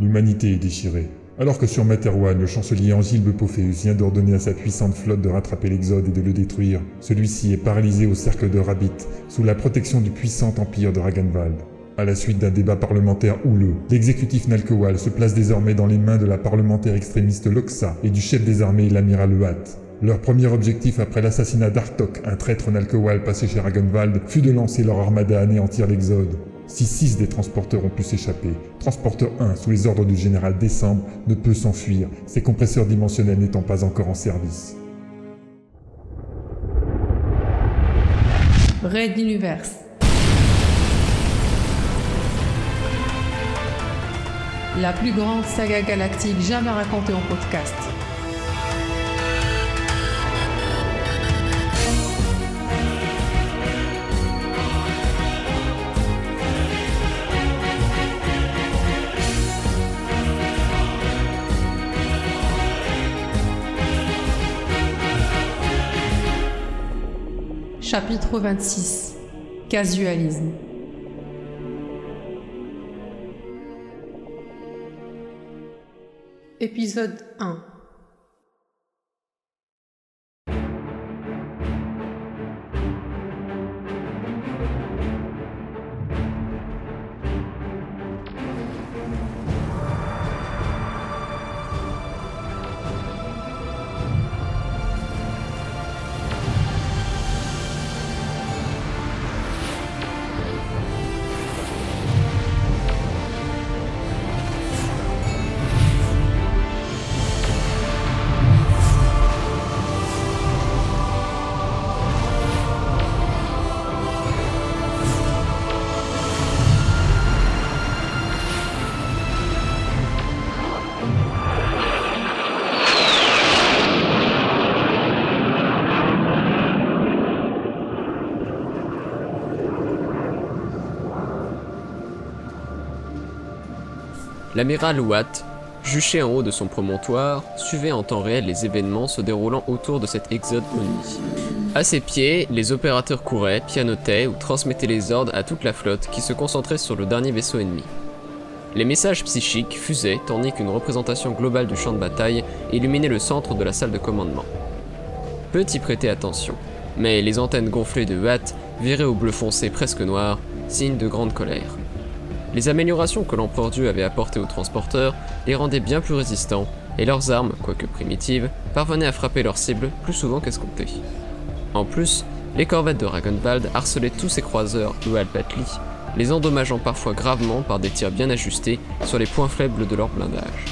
L'humanité est déchirée. Alors que sur Materwan, le chancelier Angilbe Pophéus vient d'ordonner à sa puissante flotte de rattraper l'Exode et de le détruire, celui-ci est paralysé au cercle de Rabbit, sous la protection du puissant empire de Ragenwald. À la suite d'un débat parlementaire houleux, l'exécutif Nalkowal se place désormais dans les mains de la parlementaire extrémiste Loxa et du chef des armées, l'amiral Huat. Leur premier objectif après l'assassinat d'Artok, un traître Nalkowal passé chez Ragenwald, fut de lancer leur armada à anéantir l'Exode. Si six des transporteurs ont pu s'échapper, transporteur 1, sous les ordres du général Décembre, ne peut s'enfuir, ses compresseurs dimensionnels n'étant pas encore en service. Raid Universe. La plus grande saga galactique jamais racontée en podcast. Chapitre 26 Casualisme. Épisode 1 L'amiral Watt, juché en haut de son promontoire, suivait en temps réel les événements se déroulant autour de cet exode nuit. À ses pieds, les opérateurs couraient, pianotaient ou transmettaient les ordres à toute la flotte qui se concentrait sur le dernier vaisseau ennemi. Les messages psychiques fusaient tandis qu'une représentation globale du champ de bataille illuminait le centre de la salle de commandement. Peu y prêter attention, mais les antennes gonflées de Watt viraient au bleu foncé presque noir, signe de grande colère. Les améliorations que l'empereur Dieu avait apportées aux transporteurs les rendaient bien plus résistants, et leurs armes, quoique primitives, parvenaient à frapper leurs cibles plus souvent qu'escompté. En plus, les corvettes de Ragenwald harcelaient tous ces croiseurs ou Alpatli, les endommageant parfois gravement par des tirs bien ajustés sur les points faibles de leur blindage.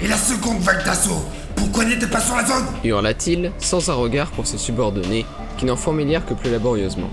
Et la seconde vague d'assaut Pourquoi n'était pas sur la zone? hurla-t-il, sans un regard pour ses subordonnés, qui n'en fourmilièrent que plus laborieusement.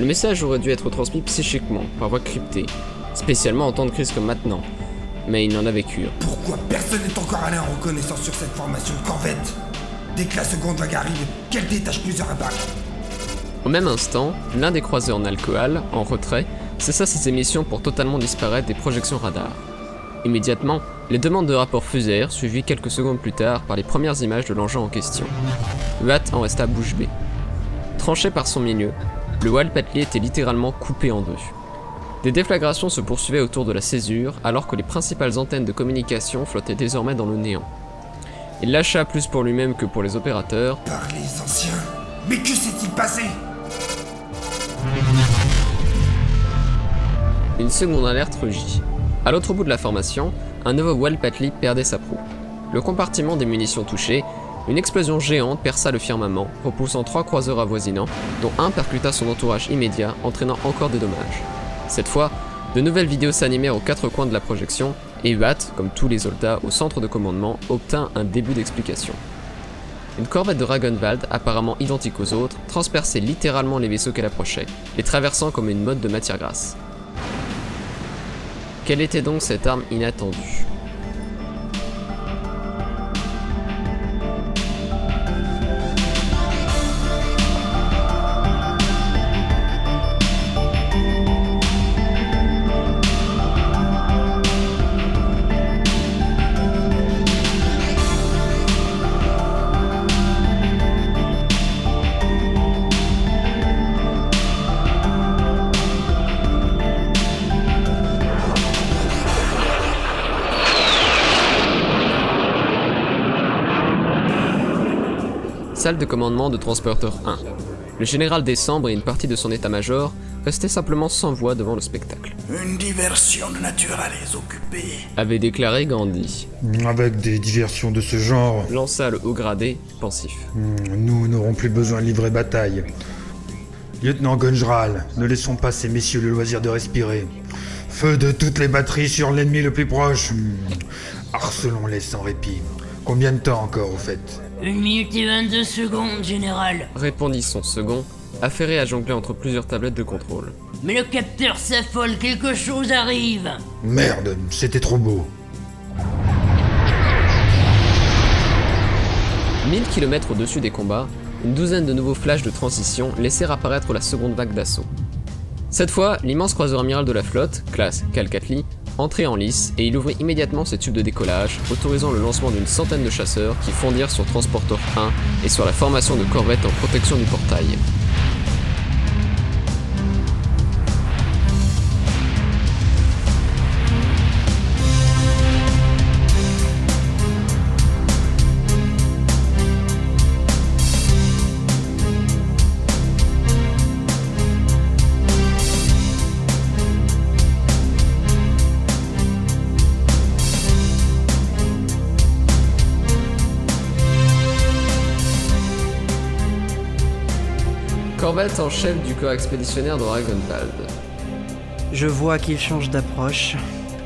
Le message aurait dû être transmis psychiquement, par voie cryptée, spécialement en temps de crise comme maintenant. Mais il n'en avait cure. Pourquoi personne n'est encore allé en reconnaissance sur cette formation de corvette? Dès que la seconde vague arrive, qu'elle détache plusieurs Au même instant, l'un des croisés en alcool, en retrait, cessa ses émissions pour totalement disparaître des projections radar. Immédiatement, les demandes de rapport fusèrent, suivies quelques secondes plus tard par les premières images de l'engin en question. Watt en resta bouche bée. Tranché par son milieu, le Walpatlier était littéralement coupé en deux. Des déflagrations se poursuivaient autour de la césure, alors que les principales antennes de communication flottaient désormais dans le néant. Il lâcha plus pour lui-même que pour les opérateurs. Par les anciens Mais que s'est-il passé? Une seconde alerte rugit. À l'autre bout de la formation, un nouveau Walpatli perdait sa proue. Le compartiment des munitions touché, une explosion géante perça le firmament, repoussant trois croiseurs avoisinants, dont un percuta son entourage immédiat, entraînant encore des dommages. Cette fois, de nouvelles vidéos s'animèrent aux quatre coins de la projection, et Huat, comme tous les soldats au centre de commandement, obtint un début d'explication. Une corvette de Ragenwald, apparemment identique aux autres, transperçait littéralement les vaisseaux qu'elle approchait, les traversant comme une mode de matière grasse. Quelle était donc cette arme inattendue? Salle de commandement de transporteur 1. Le général Décembre et une partie de son état-major restaient simplement sans voix devant le spectacle. Une diversion de nature à les occuper. Avait déclaré Gandhi. Avec des diversions de ce genre, Lança le haut gradé, pensif. hmm, nous n'aurons plus besoin de livrer bataille. Lieutenant Gunjral, ne laissons pas ces messieurs le loisir de respirer. Feu de toutes les batteries sur l'ennemi le plus proche. Hmm, Harcelons-les sans répit. Combien de temps encore au fait? Une minute et 22 secondes, général. Répondit son second, affairé à jongler entre plusieurs tablettes de contrôle. Mais le capteur s'affole, quelque chose arrive. Merde, c'était trop beau. 1000 km au-dessus des combats, une douzaine de nouveaux flashs de transition laissèrent apparaître la seconde vague d'assaut. Cette fois, l'immense croiseur amiral de la flotte, classe Calcatli, entrait en lice et il ouvrit immédiatement ses tubes de décollage, autorisant le lancement d'une centaine de chasseurs qui fondirent sur Transporteur 1 et sur la formation de corvettes en protection du portail. Corvette en chef du corps expéditionnaire de Ragnvald, Je vois qu'il change d'approche.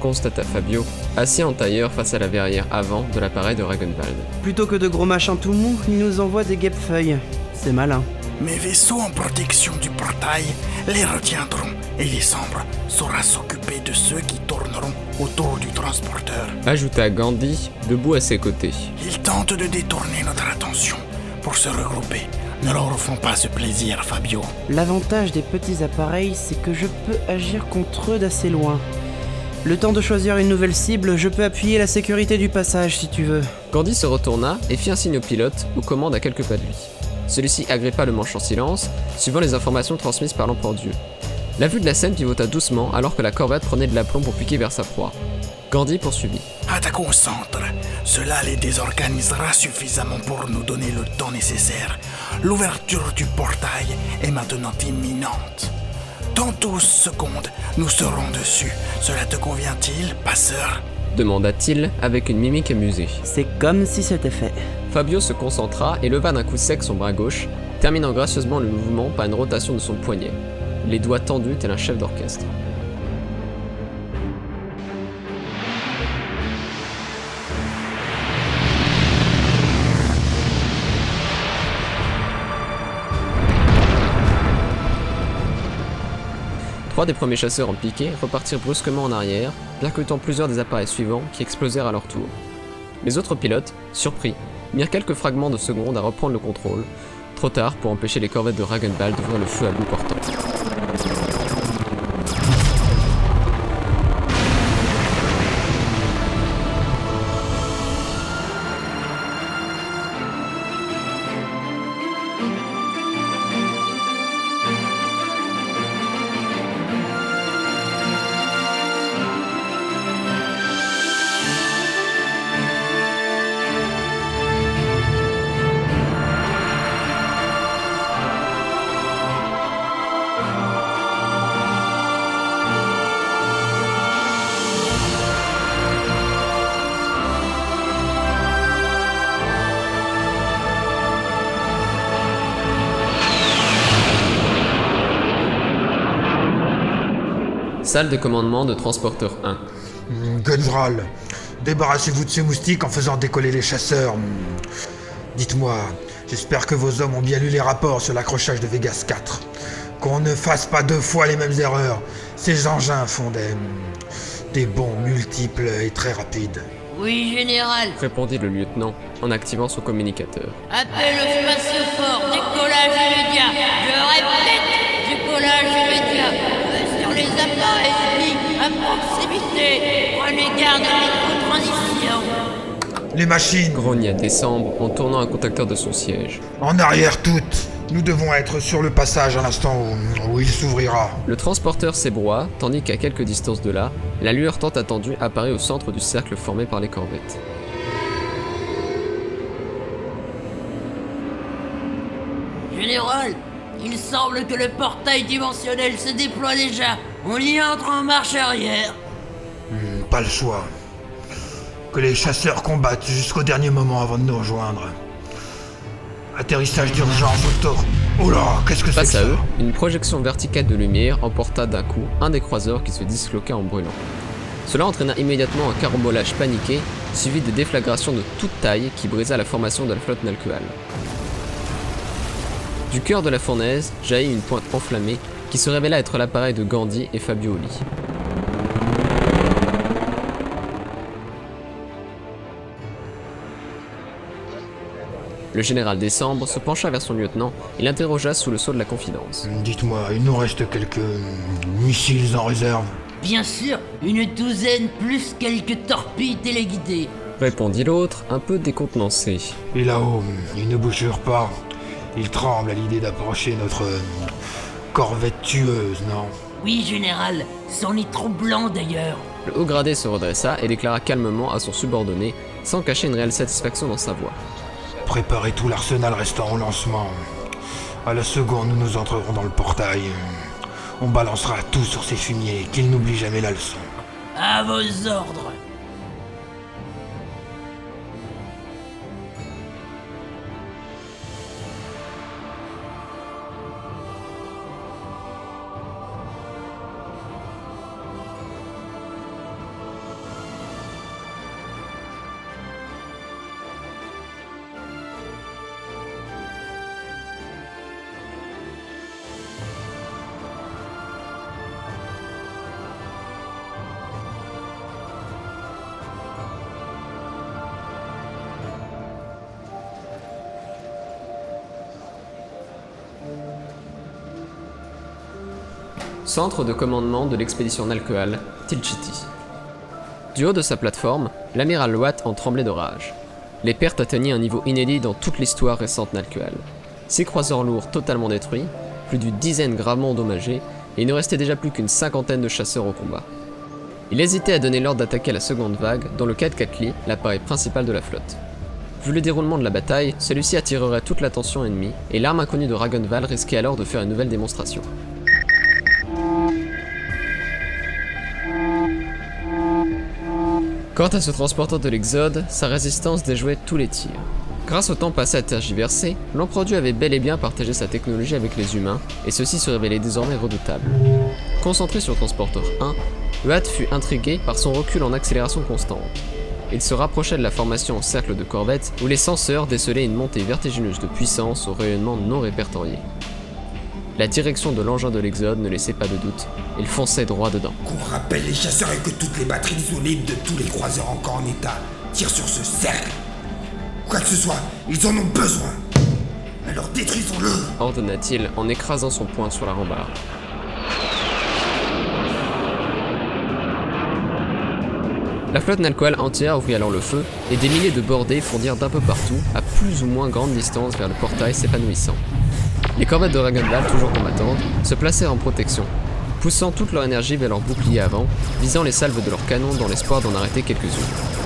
constata Fabio, assis en tailleur face à la verrière avant de l'appareil de Ragnvald. Plutôt que de gros machins tout mous, il nous envoie des guêpes-feuilles. C'est malin. Mes vaisseaux en protection du portail les retiendront et les sombres saura s'occuper de ceux qui tourneront autour du transporteur. Ajouta Gandhi, debout à ses côtés. Ils tentent de détourner notre attention pour se regrouper. Ne leur offrons pas ce plaisir, Fabio. L'avantage des petits appareils, c'est que je peux agir contre eux d'assez loin. Le temps de choisir une nouvelle cible, je peux appuyer la sécurité du passage si tu veux. Gandhi se retourna et fit un signe au pilote, aux commandes à quelques pas de lui. Celui-ci agrippa le manche en silence, suivant les informations transmises par l'empereur Dieu. La vue de la scène pivota doucement alors que la corvette prenait de l'aplomb pour piquer vers sa proie. Gandhi poursuivit. Attaquons au centre. Cela les désorganisera suffisamment pour nous donner le temps nécessaire. L'ouverture du portail est maintenant imminente. Dans 12 secondes, nous serons dessus. Cela te convient-il, passeur? Demanda-t-il avec une mimique amusée. C'est comme si c'était fait. Fabio se concentra et leva d'un coup sec son bras gauche, terminant gracieusement le mouvement par une rotation de son poignet, les doigts tendus tel un chef d'orchestre. Trois des premiers chasseurs en piqué repartirent brusquement en arrière, percutant plusieurs des appareils suivants qui explosèrent à leur tour. Les autres pilotes, surpris, mirent quelques fragments de secondes à reprendre le contrôle, trop tard pour empêcher les corvettes de Ragenball d'ouvrir le feu à bout portant. Salle de commandement de transporteur 1. Hmm, Gunvral, débarrassez-vous de ces moustiques en faisant décoller les chasseurs. Hmm. Dites-moi, j'espère que vos hommes ont bien lu les rapports sur l'accrochage de Vegas 4. Qu'on ne fasse pas deux fois les mêmes erreurs. Ces engins font des. hmm, des bonds multiples et très rapides. Oui, général. Répondit le lieutenant en activant son communicateur. Appel au spatioport, décollage immédiat. Je répète, décollage immédiat. Les appareils ennemis à proximité. Prenez garde à micro-transition. Les machines, Grogna Décembre en tournant un contacteur de son siège. en arrière toutes. Nous devons être sur le passage à l'instant où, où il s'ouvrira. Le transporteur s'ébroua, tandis qu'à quelques distances de là, la lueur tant attendue apparaît au centre du cercle formé par les corvettes. Il semble que le portail dimensionnel se déploie déjà. On y entre en marche arrière. Hmm, pas le choix. Que les chasseurs combattent jusqu'au dernier moment avant de nous rejoindre. Atterrissage d'urgence au tort. Oh là, qu'est-ce que c'est que à ça eux, une projection verticale de lumière emporta d'un coup un des croiseurs qui se disloqua en brûlant. Cela entraîna immédiatement un carambolage paniqué, suivi de déflagrations de toute taille qui brisa la formation de la flotte nalcoale. Du cœur de la fournaise jaillit une pointe enflammée qui se révéla être l'appareil de Gandhi et Fabio Oli. Le général Décembre se pencha vers son lieutenant et l'interrogea sous le sceau de la confidence. Dites-moi, il nous reste quelques missiles en réserve. Bien sûr, une douzaine plus quelques torpilles téléguidées. Répondit l'autre, un peu décontenancé. Et là-haut, ils ne bougèrent pas. Ils tremblent à l'idée d'approcher notre euh, corvette tueuse, non? Oui, Général, c'en est troublant d'ailleurs. Le haut gradé se redressa et déclara calmement à son subordonné, sans cacher une réelle satisfaction dans sa voix. Préparez tout l'arsenal restant au lancement. À la seconde, nous nous entrerons dans le portail. On balancera tout sur ces fumiers, qu'ils n'oublient jamais la leçon. À vos ordres. Centre de commandement de l'expédition Nalcoal, Tilchiti. Du haut de sa plateforme, l'amiral Watt en tremblait de rage. Les pertes atteignaient un niveau inédit dans toute l'histoire récente Nalcoal. Six croiseurs lourds totalement détruits, plus d'une dizaine gravement endommagés, et il ne restait déjà plus qu'une cinquantaine de chasseurs au combat. Il hésitait à donner l'ordre d'attaquer la seconde vague, dans le cas de Katli, l'appareil principal de la flotte. Vu le déroulement de la bataille, celui-ci attirerait toute l'attention ennemie, et l'arme inconnue de Ragonval risquait alors de faire une nouvelle démonstration. Quant à ce transporteur de l'Exode, sa résistance déjouait tous les tirs. Grâce au temps passé à tergiverser, l'empereur Dieu avait bel et bien partagé sa technologie avec les humains, et ceux-ci se révélaient désormais redoutables. Concentré sur Transporteur 1, Huat fut intrigué par son recul en accélération constante. Il se rapprochait de la formation en cercle de corvette où les senseurs décelaient une montée vertigineuse de puissance au rayonnement non répertorié. La direction de l'engin de l'Exode ne laissait pas de doute, il fonçait droit dedans. Qu'on rappelle les chasseurs et que toutes les batteries disponibles de tous les croiseurs encore en état tirent sur ce cercle. Quoi que ce soit, ils en ont besoin. Alors détruisons-le ordonna-t-il en écrasant son poing sur la rambarde. La flotte Nalcoal entière ouvrit alors le feu et des milliers de bordées fondirent d'un peu partout, à plus ou moins grande distance vers le portail s'épanouissant. Les corvettes de Ragonval, toujours combattantes, se placèrent en protection, poussant toute leur énergie vers leurs boucliers avant, visant les salves de leurs canons dans l'espoir d'en arrêter quelques-unes.